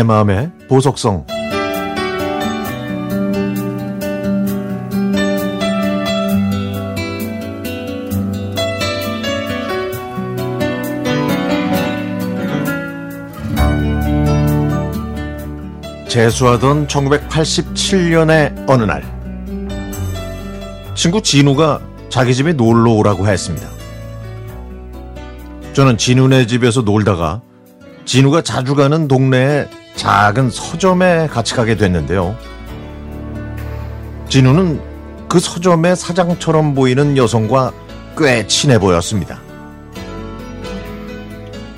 내 마음의 보석성 재수하던 1987년의 어느 날 친구 진우가 자기 집에 놀러 오라고 했습니다. 저는 진우네 집에서 놀다가 진우가 자주 가는 동네에 작은 서점에 같이 가게 됐는데요. 진우는 그 서점의 사장처럼 보이는 여성과 꽤 친해 보였습니다.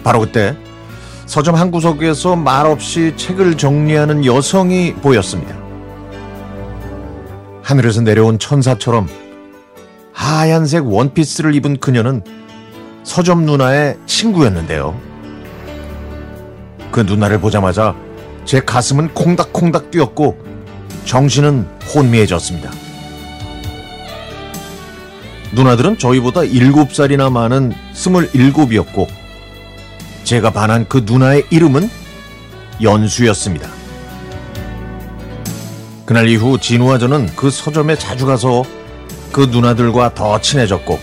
바로 그때 서점 한 구석에서 말없이 책을 정리하는 여성이 보였습니다. 하늘에서 내려온 천사처럼 하얀색 원피스를 입은 그녀는 서점 누나의 친구였는데요. 그 누나를 보자마자 제 가슴은 콩닥콩닥 뛰었고 정신은 혼미해졌습니다. 누나들은 저희보다 7살이나 많은 27이었고 제가 반한 그 누나의 이름은 연수였습니다. 그날 이후 진우와 저는 그 서점에 자주 가서 그 누나들과 더 친해졌고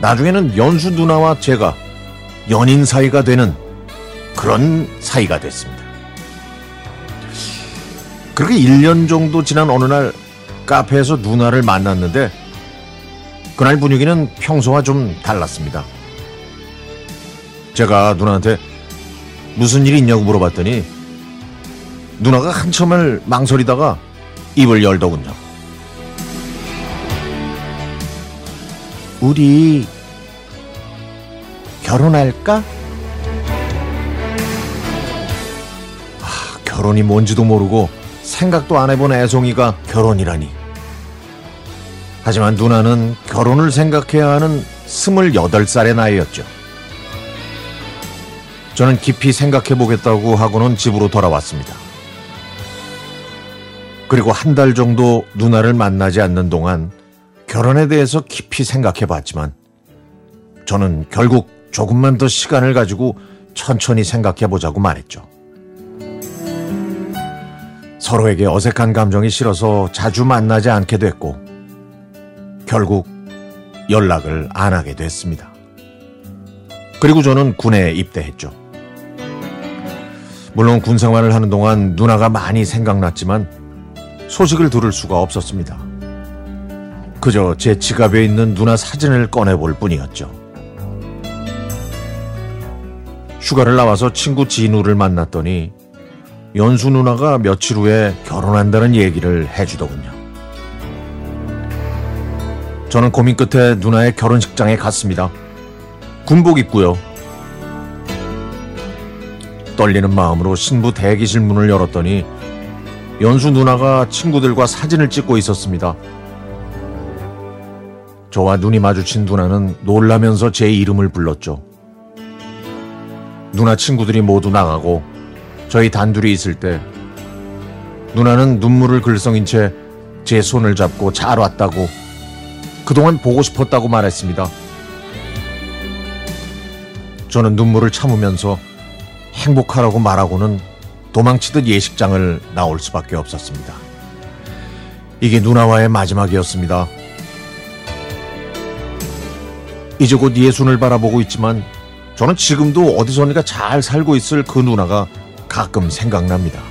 나중에는 연수 누나와 제가 연인 사이가 되는 그런 사이가 됐습니다. 그렇게 1년 정도 지난 어느 날 카페에서 누나를 만났는데 그날 분위기는 평소와 좀 달랐습니다. 제가 누나한테 무슨 일이 있냐고 물어봤더니 누나가 한참을 망설이다가 입을 열더군요. 우리 결혼할까? 아, 결혼이 뭔지도 모르고 생각도 안 해본 애송이가 결혼이라니. 하지만 누나는 결혼을 생각해야 하는 28살의 나이였죠. 저는 깊이 생각해 보겠다고 하고는 집으로 돌아왔습니다. 그리고 한 달 정도 누나를 만나지 않는 동안 결혼에 대해서 깊이 생각해 봤지만 저는 결국 조금만 더 시간을 가지고 천천히 생각해 보자고 말했죠. 서로에게 어색한 감정이 싫어서 자주 만나지 않게 됐고 결국 연락을 안 하게 됐습니다. 그리고 저는 군에 입대했죠. 물론 군 생활을 하는 동안 누나가 많이 생각났지만 소식을 들을 수가 없었습니다. 그저 제 지갑에 있는 누나 사진을 꺼내볼 뿐이었죠. 휴가를 나와서 친구 진우를 만났더니 연수 누나가 며칠 후에 결혼한다는 얘기를 해주더군요. 저는 고민 끝에 누나의 결혼식장에 갔습니다. 군복 입고요. 떨리는 마음으로 신부 대기실 문을 열었더니 연수 누나가 친구들과 사진을 찍고 있었습니다. 저와 눈이 마주친 누나는 놀라면서 제 이름을 불렀죠. 누나 친구들이 모두 나가고 저희 단둘이 있을 때 누나는 눈물을 글썽인 채 제 손을 잡고 잘 왔다고 그동안 보고 싶었다고 말했습니다. 저는 눈물을 참으면서 행복하라고 말하고는 도망치듯 예식장을 나올 수밖에 없었습니다. 이게 누나와의 마지막이었습니다. 이제 곧 예순을 바라보고 있지만 저는 지금도 어디선가 잘 살고 있을 그 누나가 가끔 생각납니다.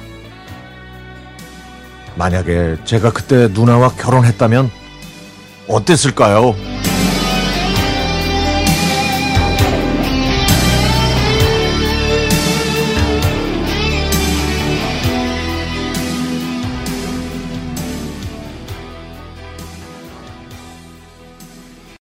만약에 제가 그때 누나와 결혼했다면 어땠을까요?